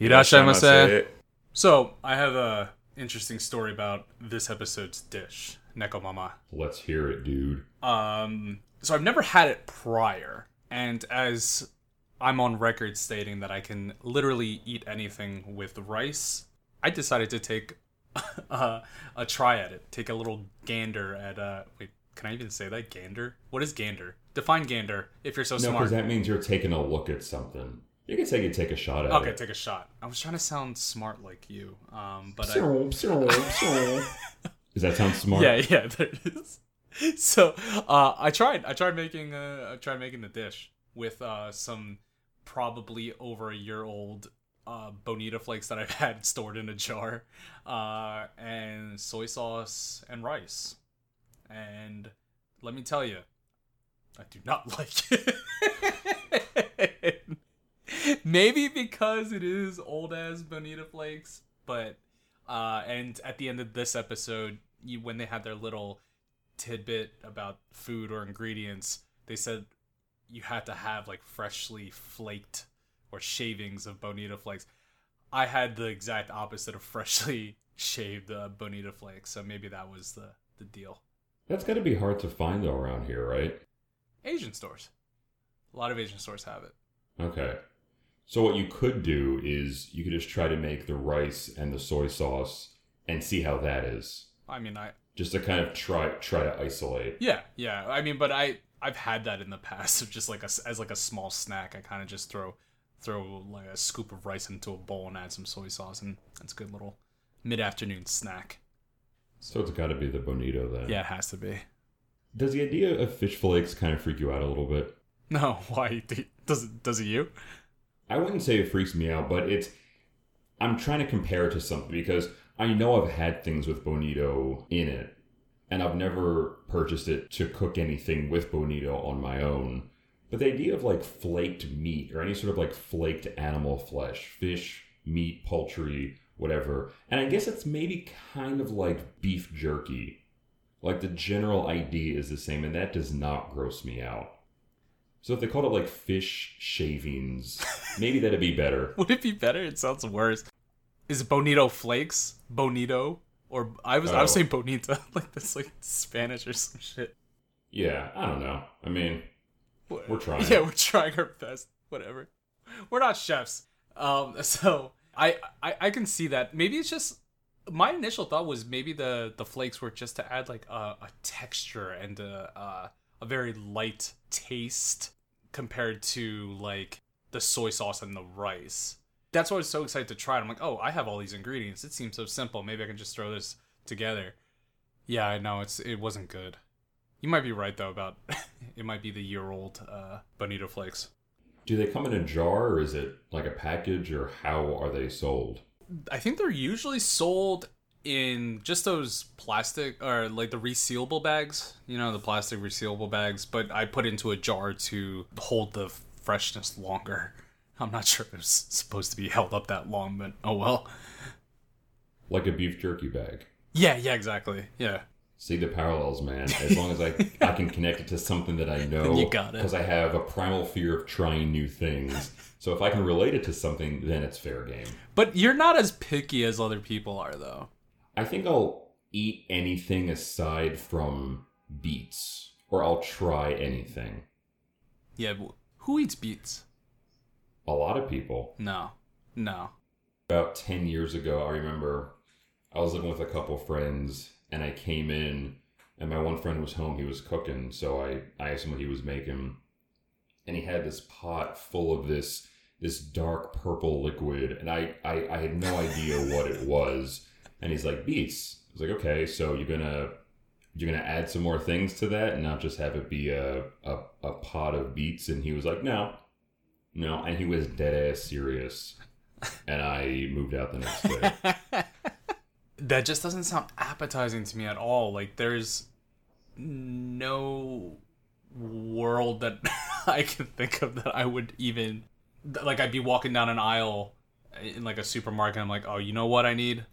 Irasshaimase. So, I have a interesting story about this episode's dish, Nekomama. Let's hear it, dude. Um, so I've never had it prior, and as I'm on record stating that I can literally eat anything with rice, I decided to take uh, a try at it. Take a little gander at uh wait, can I even say that gander? What is gander? Define gander if you're so No, smart. because that means you're taking a look at something. You can say you take a shot at Okay, it. Okay, take a shot. I was trying to sound smart like you, um, but I, Does that sound smart? yeah, yeah, there it is. So uh, I tried. I tried making. Uh, I tried making the dish with uh, some probably over a year old uh, bonita flakes that I've had stored in a jar, uh, and soy sauce and rice. And let me tell you, I do not like it. Maybe because it is old as bonita flakes, but uh, and at the end of this episode, you, when they had their little tidbit about food or ingredients, they said you had to have like freshly flaked or shavings of bonita flakes. I had the exact opposite of freshly shaved uh, bonita flakes, so maybe that was the the deal. That's got to be hard to find though around here, right? Asian stores, a lot of Asian stores have it. Okay. So what you could do is you could just try to make the rice and the soy sauce and see how that is. I mean, I Just to kind of try try to isolate. yeah, yeah. I mean, but I I've had that in the past of just like a as like a small snack. I kind of just throw throw like a scoop of rice into a bowl and add some soy sauce, and that's a good little mid afternoon snack. So it's got to be the bonito then. Yeah, it has to be. Does the idea of fish flakes kind of freak you out a little bit? No, why does it does it you? I wouldn't say it freaks me out, but it's. I'm trying to compare it to something because I know I've had things with bonito in it, and I've never purchased it to cook anything with bonito on my own. But the idea of like flaked meat or any sort of like flaked animal flesh, fish, meat, poultry, whatever, and I guess it's maybe kind of like beef jerky. Like the general idea is the same, and that does not gross me out. So if they called it like fish shavings, maybe that'd be better. Would it be better? It sounds worse. Is it bonito flakes? Bonito? Or I was I was Oh. saying bonita, like that's like Spanish or some shit. Yeah, I don't know. I mean, What- We're trying. Yeah, we're trying our best. Whatever. We're not chefs. Um, so I, I I can see that. Maybe it's just my initial thought was maybe the the flakes were just to add like a, a texture and a, a a very light taste compared to like the soy sauce and the rice. That's why I was so excited to try it. I'm like, oh, I have all these ingredients. It seems so simple. Maybe I can just throw this together. Yeah, I know it's it wasn't good. You might be right though about it might be the year old uh, bonito flakes. do they come in a jar or is it like a package or how are they sold? I think they're usually sold in just those plastic or like the resealable bags, you know, the plastic resealable bags, but I put into a jar to hold the freshness longer. I'm not sure it was supposed to be held up that long, but oh well. Like a beef jerky bag. Yeah, yeah, exactly. Yeah. See the parallels, man. As long as I I can connect it to something that I know, You got it. Because I have a primal fear of trying new things. So if I can relate it to something, then it's fair game. But you're not as picky as other people are though. I think I'll eat anything aside from beets, or I'll try anything. Yeah, who eats beets? A lot of people. No. No. about 10 years ago, I remember I was living with a couple friends and I came in and my one friend was home. He was cooking. So I, I asked him what he was making. And he had this pot full of this this dark purple liquid. And I, I, I had no idea what it was. And he's like, beets. I was like, okay, so you're gonna you're gonna add some more things to that and not just have it be a, a, a pot of beets. And he was like, no. No, and he was dead ass serious and I moved out the next day. that just doesn't sound appetizing to me at all. Like there's no world that I can think of that I would even like I'd be walking down an aisle in like a supermarket and I'm like, "Oh, you know what I need?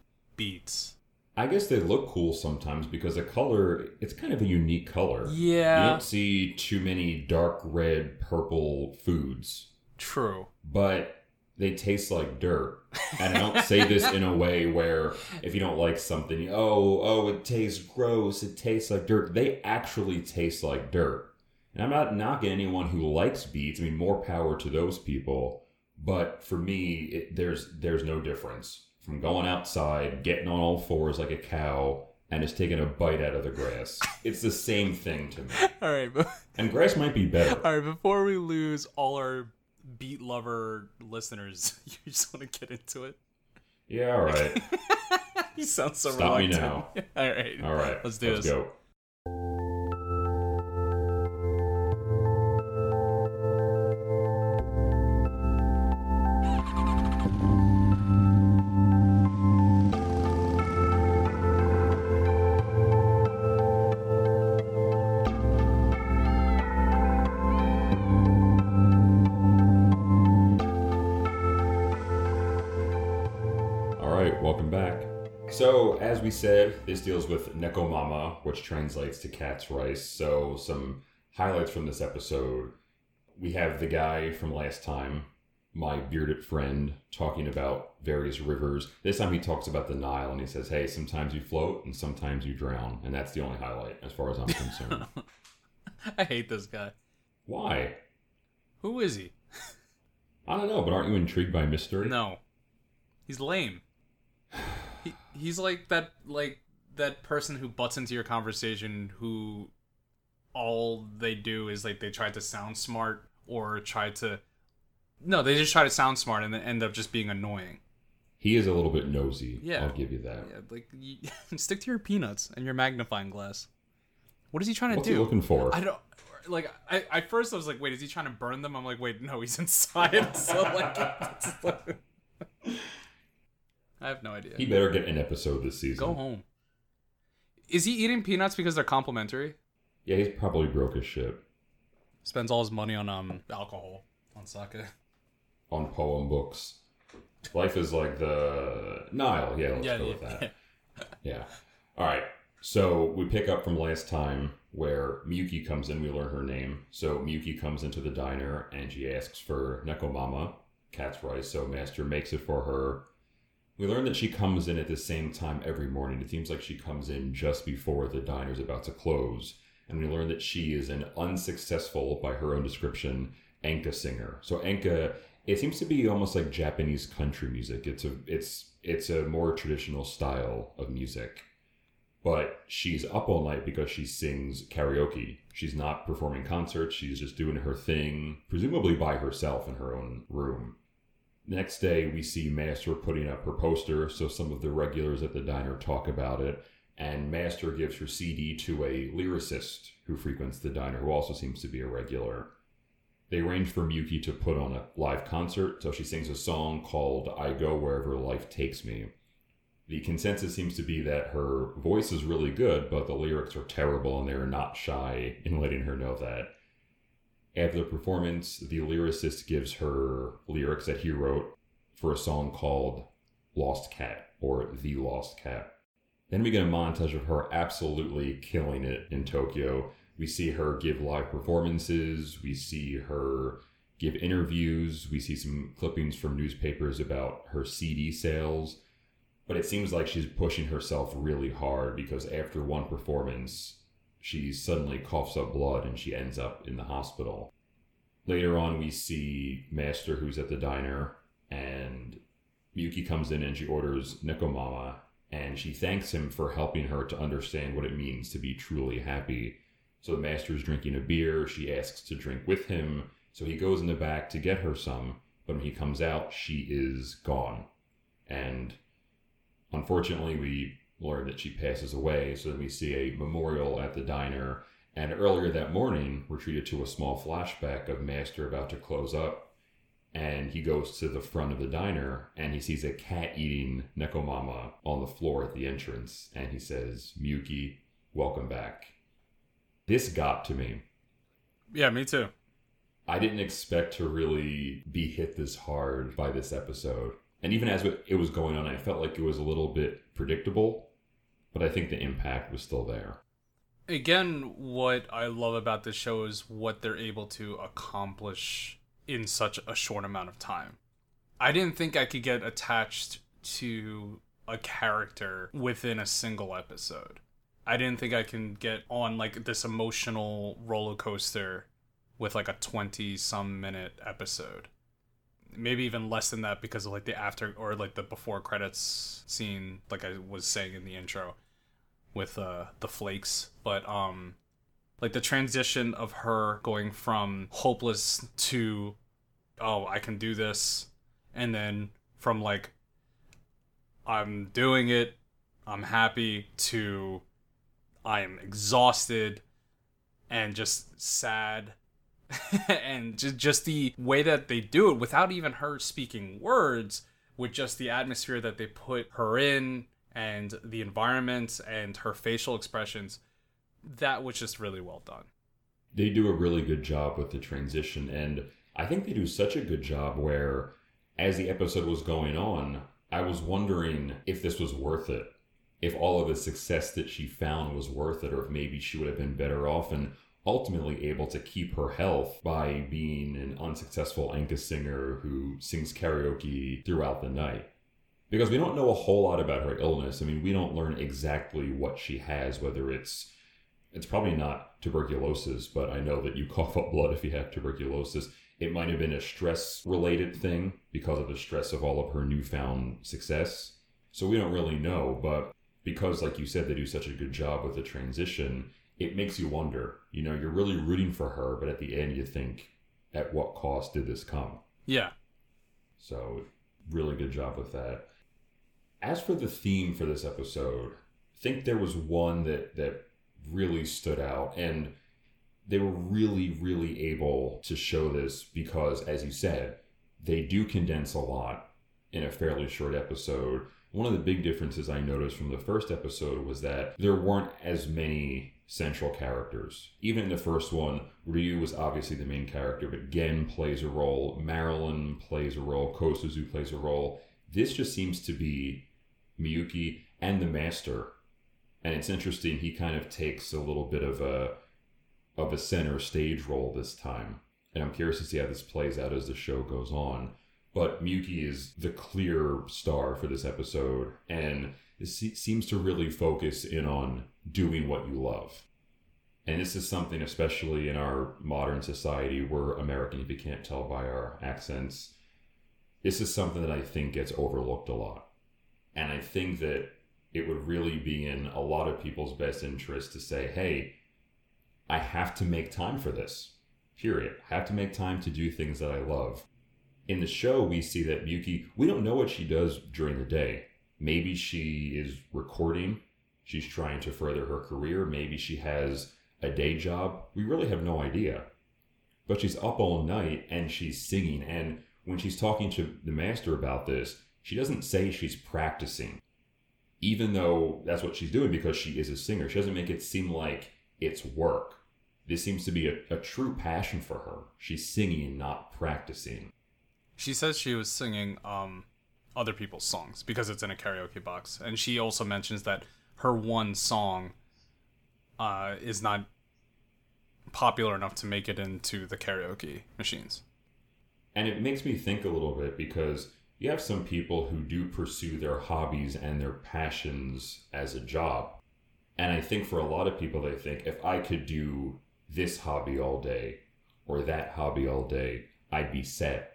Beets." I guess they look cool sometimes because the color, it's kind of a unique color. Yeah. You don't see too many dark red, purple foods, True. but they taste like dirt. And I don't say this in a way where if you don't like something, oh, oh, it tastes gross, it tastes like dirt. They actually taste like dirt. And I'm not knocking anyone who likes beets. I mean, more power to those people. But for me, it, there's there's no difference from going outside, getting on all fours like a cow, and just taking a bite out of the grass. It's the same thing to me. All right, but And grass might be better. all right. Before we lose all our beat lover listeners, you just want to get into it. Yeah, all right. You sound so Stop me reluctant. all right, All right. Let's do Let's this. go. As we said, this deals with Nekomama, which translates to cat's rice. So, some highlights from this episode. We have the guy from last time, my bearded friend, talking about various rivers. This time he talks about the Nile and he says, Hey, sometimes you float and sometimes you drown. And that's the only highlight as far as I'm concerned. I hate this guy. Why? Who is he? I don't know, but aren't you intrigued by mystery? No, he's lame. He, he's like that like that person who butts into your conversation who all they do is like they try to sound smart or try to no they just try to sound smart and then end up just being annoying He is a little bit nosy. Yeah. I'll give you that. yeah like you, stick to your peanuts and your magnifying glass what is he trying to What's do he looking for? i don't like I, I first i was like wait is he trying to burn them i'm like wait no he's inside so like- i have no idea He better get an episode this season. Go home. Is he eating peanuts because they're complimentary? Yeah, he's probably broke his shit Spends all his money on um alcohol, on sake. on poem books. Life is like the Nile. Yeah, let's Yeah, go yeah, with that. yeah. Yeah. All right. So we pick up from last time where Miyuki comes in. We learn her name. So Miyuki comes into the diner and she asks for Nekomama, cat's rice. So Master makes it for her. We learn that she comes in at the same time every morning. It seems like she comes in just before the diner's about to close. And we learn that she is an unsuccessful, by her own description, Enka singer. So Enka, it seems to be almost like Japanese country music. It's a it's it's a more traditional style of music but she's up all night because she sings karaoke. She's not performing concerts, she's just doing her thing, presumably by herself in her own room. Next day, we see Master putting up her poster, so some of the regulars at the diner talk about it, and Master gives her CD to a lyricist who frequents the diner, who also seems to be a regular. They arrange for Miyuki to put on a live concert, so she sings a song called I Go Wherever Life Takes Me. The consensus seems to be that her voice is really good, but the lyrics are terrible and they're not shy in letting her know that. After the performance, the lyricist gives her lyrics that he wrote for a song called Lost Cat or The Lost Cat. Then we get a montage of her absolutely killing it in Tokyo. We see her give live performances, we see her give interviews, we see some clippings from newspapers about her CD sales but it seems like she's pushing herself really hard because after one performance, she suddenly coughs up blood and she ends up in the hospital. Later on, we see Master who's at the diner, and Miyuki comes in and she orders Nekomama, and she thanks him for helping her to understand what it means to be truly happy. So the Master's drinking a beer, she asks to drink with him, so he goes in the back to get her some, but when he comes out, she is gone. And Unfortunately, we learn that she passes away, so then we see a memorial at the diner. And earlier that morning, we're treated to a small flashback of Master about to close up. And he goes to the front of the diner and he sees a cat eating Nekomama on the floor at the entrance. And he says, Miyuki, welcome back. This got to me. Yeah, me too. I didn't expect to really be hit this hard by this episode. And even as it was going on, I felt like it was a little bit predictable, but I think the impact was still there. Again, what I love about this show is what they're able to accomplish in such a short amount of time. I didn't think I could get attached to a character within a single episode. I didn't think I can get on like this emotional roller coaster with like a 20 some minute episode. Maybe even less than that because of like the after or like the before credits scene like I was saying in the intro with uh the flakes, but um like the transition of her going from hopeless to oh, I can do this and then from like I'm doing it, I'm happy to I'm exhausted and just sad and just just the way that they do it without even her speaking words with just the atmosphere that they put her in and the environment and her facial expressions that was just really well done. They do a really good job with the transition and i think they do such a good job where as the episode was going on i was wondering if this was worth it if all of the success that she found was worth it or if maybe she would have been better off and ultimately able to keep her health by being an unsuccessful enka singer who sings karaoke throughout the night. Because we don't know a whole lot about her illness. I mean we don't learn exactly what she has whether it's it's probably not tuberculosis but i know that you cough up blood if you have tuberculosis. It might have been a stress related thing because of the stress of all of her newfound success. So we don't really know but because like you said they do such a good job with the transition it makes you wonder. You know, you're really rooting for her, but at the end, you think, at what cost did this come? Yeah. So, really good job with that. As for the theme for this episode, I think there was one that that really stood out, and they were really, really able to show this because, as you said, they do condense a lot in a fairly short episode. One of the big differences I noticed from the first episode was that there weren't as many central characters. Even in the first one, Ryu was obviously the main character, but Gen plays a role, Marilyn plays a role, Kosuzu plays a role. This just seems to be Miyuki and the master. And it's interesting, he kind of takes a little bit of a of a center stage role this time. And I'm curious to see how this plays out as the show goes on. But Miyuki is the clear star for this episode, and seems to really focus in on doing what you love. And this is something, especially in our modern society, we're American, if you can't tell by our accents. This is something that I think gets overlooked a lot. And I think that it would really be in a lot of people's best interest to say, hey, I have to make time for this. Period. I have to make time to do things that I love. In the show, we see that Miyuki, we don't know what she does during the day. Maybe she is recording she's trying to further her career. Maybe she has a day job. We really have no idea. But she's up all night and she's singing. And when she's talking to the master about this, she doesn't say she's practicing, even though that's what she's doing because she is a singer. She doesn't make it seem like it's work. This seems to be a, a true passion for her. She's singing, not practicing. She says she was singing um, other people's songs because it's in a karaoke box. And she also mentions that her one song uh, is not popular enough to make it into the karaoke machines. And it makes me think a little bit because you have some people who do pursue their hobbies and their passions as a job. And I think for a lot of people, they think if I could do this hobby all day or that hobby all day, I'd be set.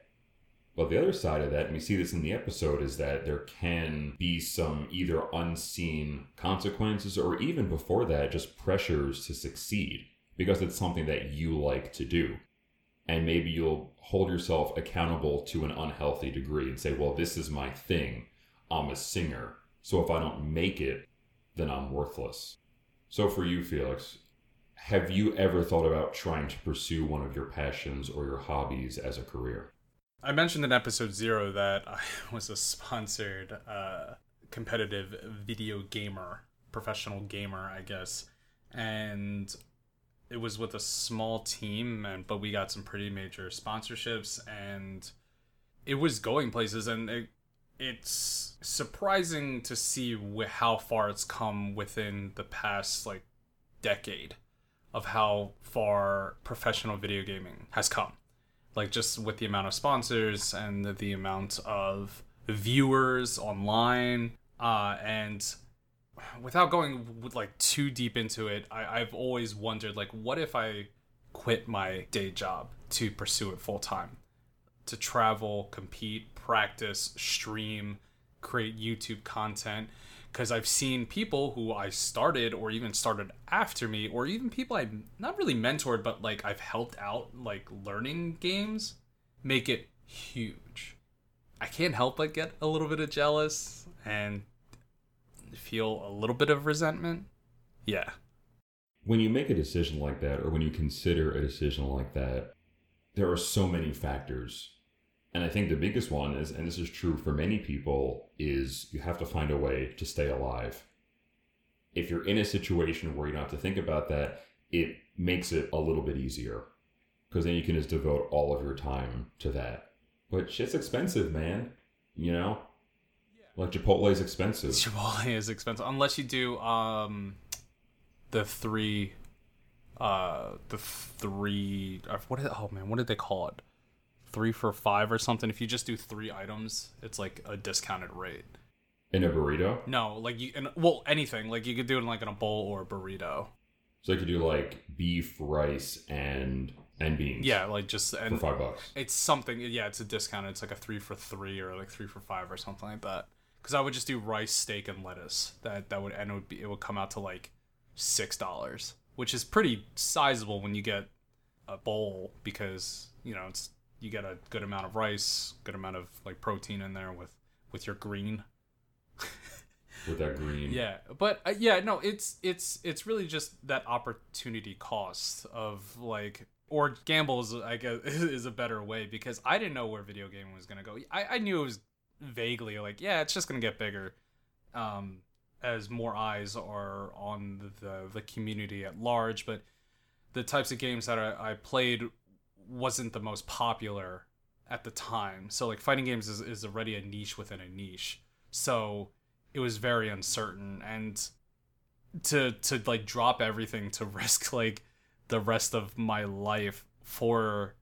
But the other side of that, and we see this in the episode, is that there can be some either unseen consequences or even before that, just pressures to succeed because it's something that you like to do. And maybe you'll hold yourself accountable to an unhealthy degree and say, well, this is my thing. I'm a singer. So if I don't make it, then I'm worthless. So for you, Felix, have you ever thought about trying to pursue one of your passions or your hobbies as a career? I mentioned in episode zero that I was a sponsored uh, competitive video gamer, professional gamer, I guess, and it was with a small team, and but we got some pretty major sponsorships, and it was going places, and it, it's surprising to see wh- how far it's come within the past like decade of how far professional video gaming has come like just with the amount of sponsors and the, the amount of viewers online uh and without going like too deep into it I, i've always wondered like what if i quit my day job to pursue it full time to travel compete practice stream create youtube content because i've seen people who i started or even started after me or even people i've not really mentored but like i've helped out like learning games make it huge. I can't help but get a little bit of jealous and feel a little bit of resentment. Yeah. When you make a decision like that or when you consider a decision like that there are so many factors and i think the biggest one is and this is true for many people is you have to find a way to stay alive. If you're in a situation where you don't have to think about that it makes it a little bit easier. Because then you can just devote all of your time to that. But shit's expensive man you know? Like chipotle is expensive. Chipotle is expensive. Unless you do um the three uh the three uh, what oh man what did they call it three for five or something. If you just do three items it's like a discounted rate. In a burrito? No like you and well anything. Like you could do it in like in a bowl or a burrito. So you could do like beef rice and and beans? Yeah like just and for five bucks? it's something yeah it's a discount. It's like a three for three or like three for five or something like that. Because i would just do rice steak and lettuce. That that would and it would be it would come out to like six dollars which is pretty sizable when you get a bowl because you know it's you get a good amount of rice, good amount of like protein in there with with your green. with that green. Yeah, but uh, yeah, no, it's it's it's really just that opportunity cost of like or gamble is I guess is a better way because I didn't know where video gaming was gonna go. I I knew it was vaguely like yeah, it's just gonna get bigger. Um, as more eyes are on the the community at large. But the types of games that I, I played wasn't the most popular at the time. So like fighting games is, is already a niche within a niche. So it was very uncertain and to to like drop everything to risk like the rest of my life for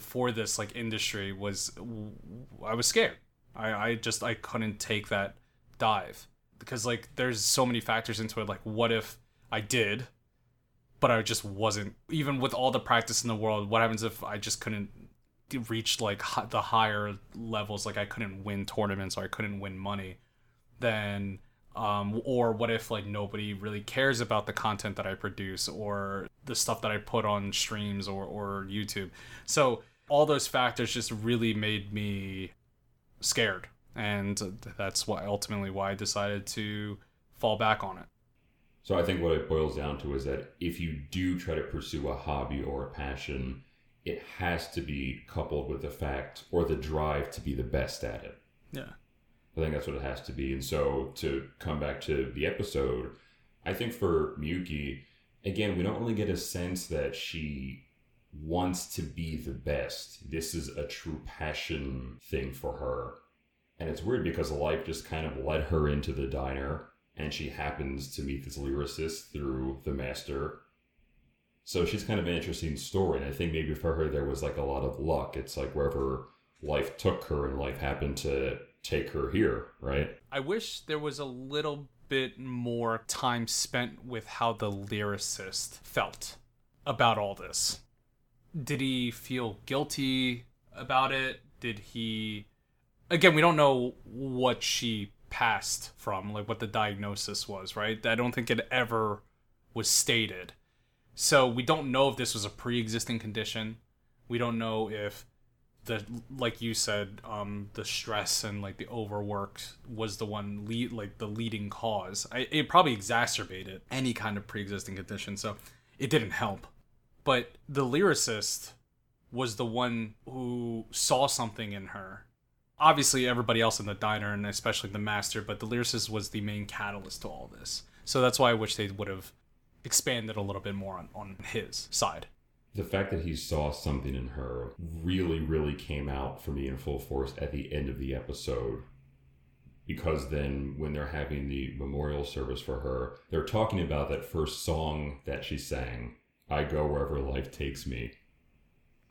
for this like industry was I was scared. I I just I couldn't take that dive because like there's so many factors into it like what if i did but i just wasn't even with all the practice in the world what happens if i just couldn't reach like the higher levels? Like i couldn't win tournaments or i couldn't win money. Then um, or what if like nobody really cares about the content that i produce or the stuff that i put on streams or, or youtube? So all those factors just really made me scared. And that's why ultimately why I decided to fall back on it. So I think what it boils down to is that if you do try to pursue a hobby or a passion, it has to be coupled with the fact or the drive to be the best at it. Yeah. I think that's what it has to be. And so to come back to the episode, I think for Miyuki, again, we don't really get a sense that she wants to be the best. This is a true passion thing for her. And it's weird because life just kind of led her into the diner, and she happens to meet this lyricist through the master. So she's kind of an interesting story. And I think maybe for her, there was like a lot of luck. It's like wherever life took her and life happened to take her here, right? I wish there was a little bit more time spent with how the lyricist felt about all this. Did he feel guilty about it? Did he again, we don't know what she passed from, like what the diagnosis was, right? I don't think it ever was stated. So we don't know if this was a pre-existing condition. We don't know if the like you said, um, the stress and like the overwork was the one lead like the leading cause. I, it probably exacerbated any kind of pre-existing condition, so it didn't help. But the lyricist was the one who saw something in her obviously everybody else in the diner and especially the master, but the lyricist was the main catalyst to all this. So that's why I wish they would have expanded a little bit more on, on his side. The fact that he saw something in her really, really came out for me in full force at the end of the episode. Because then, when they're having the memorial service for her, they're talking about that first song that she sang, I Go Wherever Life Takes Me.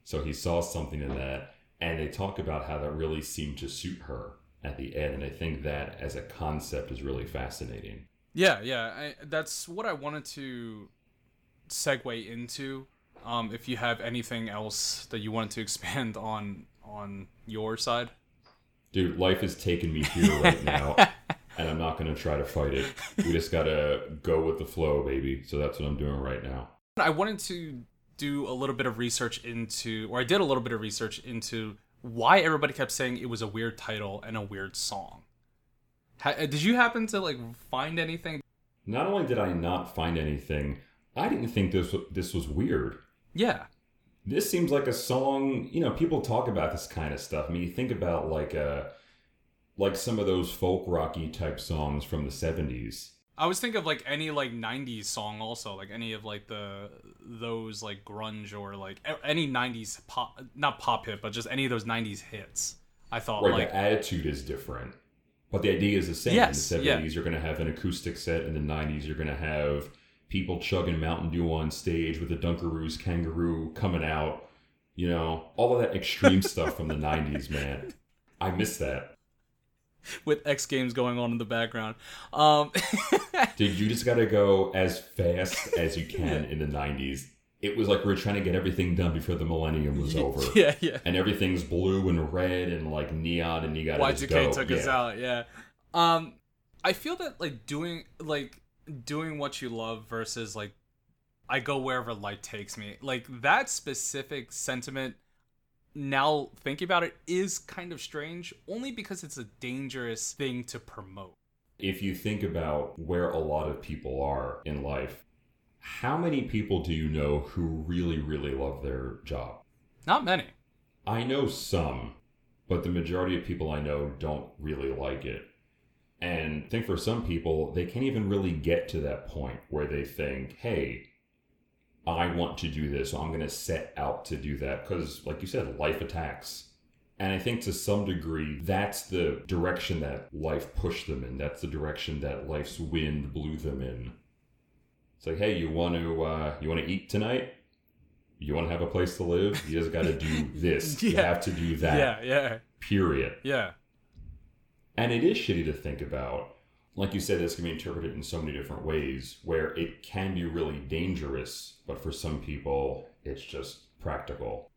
So he saw something in that, and they talk about how that really seemed to suit her at the end. And I think that as a concept is really fascinating. Yeah, yeah, I, that's what I wanted to segue into. Um, if you have anything else that you wanted to expand on on your side, dude, life is taking me here right now, and I'm not gonna try to fight it. We just gotta go with the flow, baby. So that's what I'm doing right now. I wanted to do a little bit of research into, or I did a little bit of research into why everybody kept saying it was a weird title and a weird song. Ha- did you happen to like find anything? Not only did I not find anything, I didn't think this this was weird. Yeah. This seems like a song, you know, people talk about this kind of stuff. I mean, you think about like uh like some of those folk rocky type songs from the 70s. I was thinking of like any like 90s song also, like any of like the those like grunge or like any 90s pop not pop hit, but just any of those 90s hits. I thought right, like the attitude is different. But the idea is the same. Yes, in the 70s, yeah. you're going to have an acoustic set. In the 90s, you're going to have people chugging Mountain Dew on stage with the Dunkaroos kangaroo coming out. You know, all of that extreme stuff from the 90s, man. I miss that. With X Games going on in the background. Um Dude, you just got to go as fast as you can in the 90s. It was like we were trying to get everything done before the millennium was over. Yeah, yeah. And everything's blue and red and like neon, and you got to just go. Y2K took us Yeah. out, yeah. Um I feel that like doing like doing what you love versus like I go wherever light takes me. Like that specific sentiment now thinking about it is kind of strange only because it's a dangerous thing to promote. if you think about where a lot of people are in life, how many people do you know who really, really love their job? Not many. I know some, but the majority of people I know don't really like it. And I think for some people, they can't even really get to that point where they think, hey, I want to do this, so I'm going to set out to do that. Because, like you said, life attacks. And I think to some degree, that's the direction that life pushed them in. That's the direction that life's wind blew them in. It's like, hey, you want to uh, you want to eat tonight? You want to have a place to live? You just got to do this. You have to do that. Yeah, yeah. Period. Yeah. And it is shitty to think about. Like you said, this can be interpreted in so many different ways where it can be really dangerous, but for some people, it's just practical.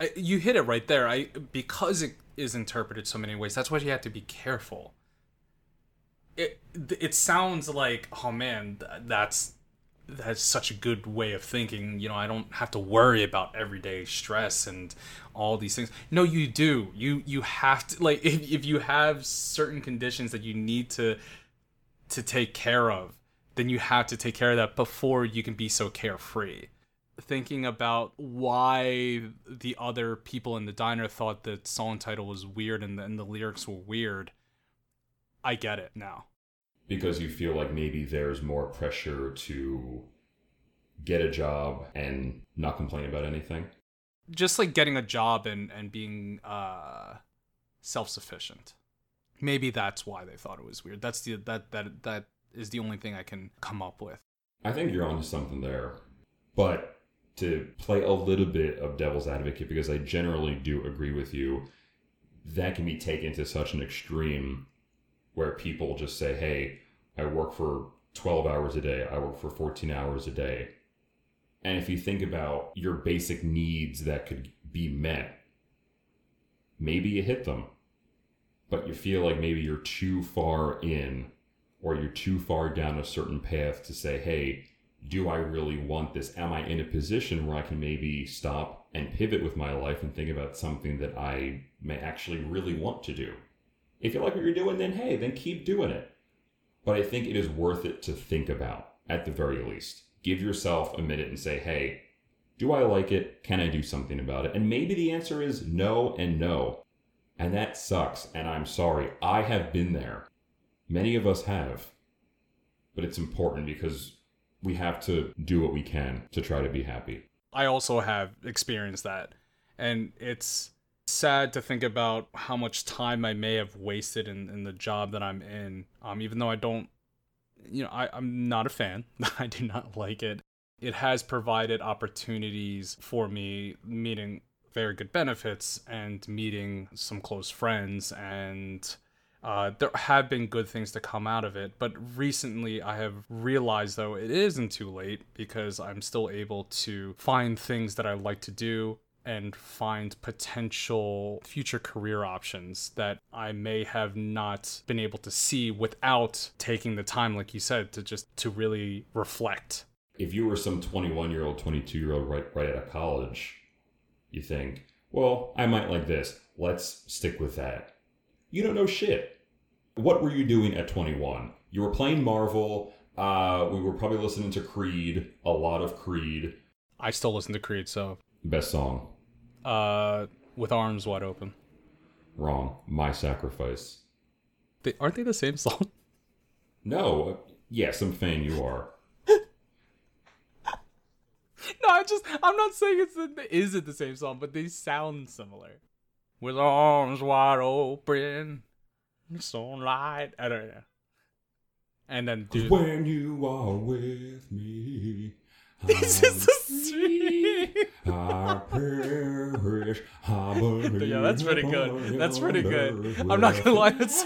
I, you hit it right there. I because it is interpreted so many ways. That's why you have to be careful. It it sounds like oh man, that's that's such a good way of thinking. You know, I don't have to worry about everyday stress and all these things. No, you do. You you have to like if if you have certain conditions that you need to to take care of, then you have to take care of that before you can be so carefree thinking about why the other people in the diner thought the song title was weird and the, and the lyrics were weird, I get it now. Because you feel like maybe there's more pressure to get a job and not complain about anything. Just like getting a job and, and being uh, self sufficient. Maybe that's why they thought it was weird. That's the that that that is the only thing I can come up with. I think you're onto something there. But to play a little bit of devil's advocate, because I generally do agree with you, that can be taken to such an extreme where people just say, hey, I work for 12 hours a day, I work for 14 hours a day. And if you think about your basic needs that could be met, maybe you hit them, but you feel like maybe you're too far in or you're too far down a certain path to say, hey, do I really want this? Am I in a position where I can maybe stop and pivot with my life and think about something that I may actually really want to do? If you like what you're doing, then hey, then keep doing it. But I think it is worth it to think about at the very least. Give yourself a minute and say, hey, do I like it? Can I do something about it? And maybe the answer is no and no. And that sucks. And I'm sorry. I have been there. Many of us have. But it's important because we have to do what we can to try to be happy. I also have experienced that. And it's sad to think about how much time I may have wasted in, in the job that I'm in. Um, even though I don't, you know, I, I'm not a fan. I do not like it. It has provided opportunities for me, meaning very good benefits and meeting some close friends and uh, there have been good things to come out of it, but recently I have realized though it isn't too late because I'm still able to find things that I like to do and find potential future career options that I may have not been able to see without taking the time, like you said, to just to really reflect. If you were some 21 year old, 22 year old right, right out of college, you think, well, I might like this. Let's stick with that. You don't know shit. What were you doing at 21? You were playing Marvel. Uh, we were probably listening to Creed, a lot of Creed. I still listen to Creed, so Best song. uh, with arms wide open. Wrong. My Sacrifice. They, aren't they the same song? No. Yes, I'm fan you are. No, I just I'm not saying it's the, is it the same song, but they sound similar. With arms wide open, sunlight. I don't know. And then dude, When you are with me. this is the sweet. I perish. I Yeah, that's pretty good. That's pretty good. I'm not gonna lie, that's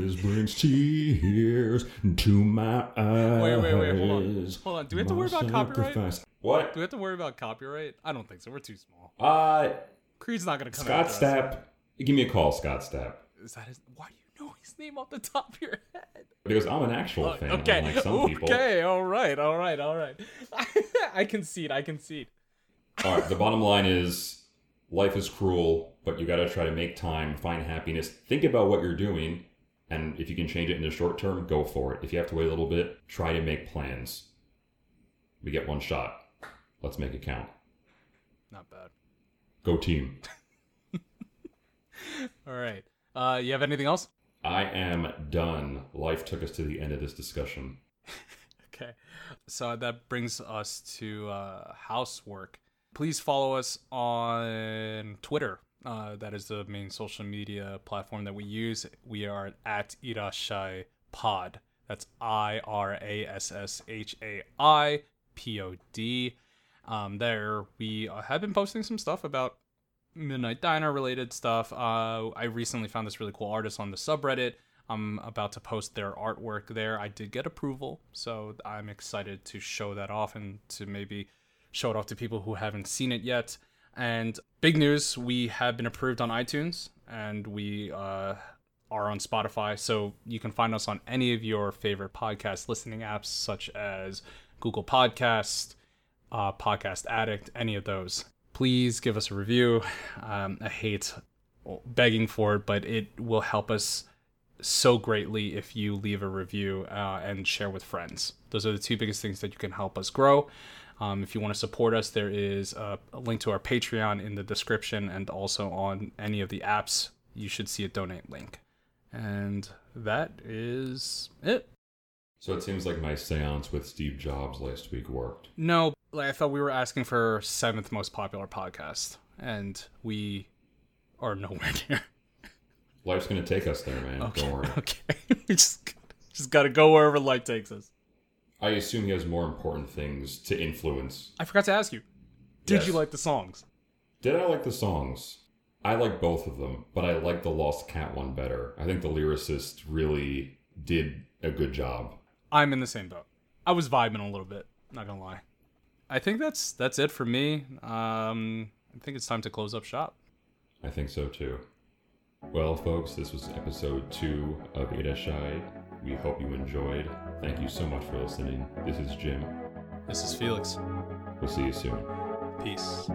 This brings tears to my eyes. Wait, wait, wait, hold on. Hold on. Do we have to worry about copyright? What? Do we have to worry about copyright? I don't think so. We're too small. Uh, Creed's not gonna come Scott. Stapp. Give me a call, Scott Stapp. Is that his? Why do you know his name off the top of your head? Because I'm an actual Oh, fan, okay. unlike some people. Okay. All right. All right. All right. I concede. I concede. All right, the bottom line is life is cruel, but you got to try to make time, find happiness, think about what you're doing, and if you can change it in the short term, go for it. If you have to wait a little bit, try to make plans. We get one shot. Let's make it count. Not bad. Go team. All right. Uh, you have anything else? I am done. Life took us to the end of this discussion. Okay. So that brings us to uh, housework. Please follow us on Twitter. Uh, that is the main social media platform that we use. We are at Irasshai Pod. That's I R A S S H A I P O D. Um, there we have been posting some stuff about Midnight Diner related stuff. Uh, I recently found this really cool artist on the subreddit. I'm about to post their artwork there. I did get approval, so I'm excited to show that off and to maybe show it off to people who haven't seen it yet. And big news, we have been approved on iTunes and we uh, are on Spotify. So you can find us on any of your favorite podcast listening apps, such as Google Podcast, uh, Podcast Addict, any of those. Please give us a review. Um, I hate begging for it, but it will help us so greatly if you leave a review uh, and share with friends. Those are the two biggest things that you can help us grow. Um, if you want to support us, there is a, a link to our Patreon in the description and also on any of the apps. You should see a donate link. And that is it. So it seems like my seance with Steve Jobs last week worked. No, like I thought we were asking for seventh most popular podcast, and we are nowhere near. Life's gonna take us there, man. Okay, Don't worry. okay, we just just gotta go wherever life takes us. I assume he has more important things to influence. I forgot to ask you. Did Yes. you like the songs? Did I like the songs? I like both of them, but I like the Lost Cat one better. I think the lyricist really did a good job. I'm in the same boat. I was vibing a little bit. Not gonna lie. I think that's that's it for me. Um, I think it's time to close up shop. I think so too. Well, folks, this was episode two of Irasshai. We hope you enjoyed. Thank you so much for listening. This is Jim. This is Felix. We'll see you soon. Peace.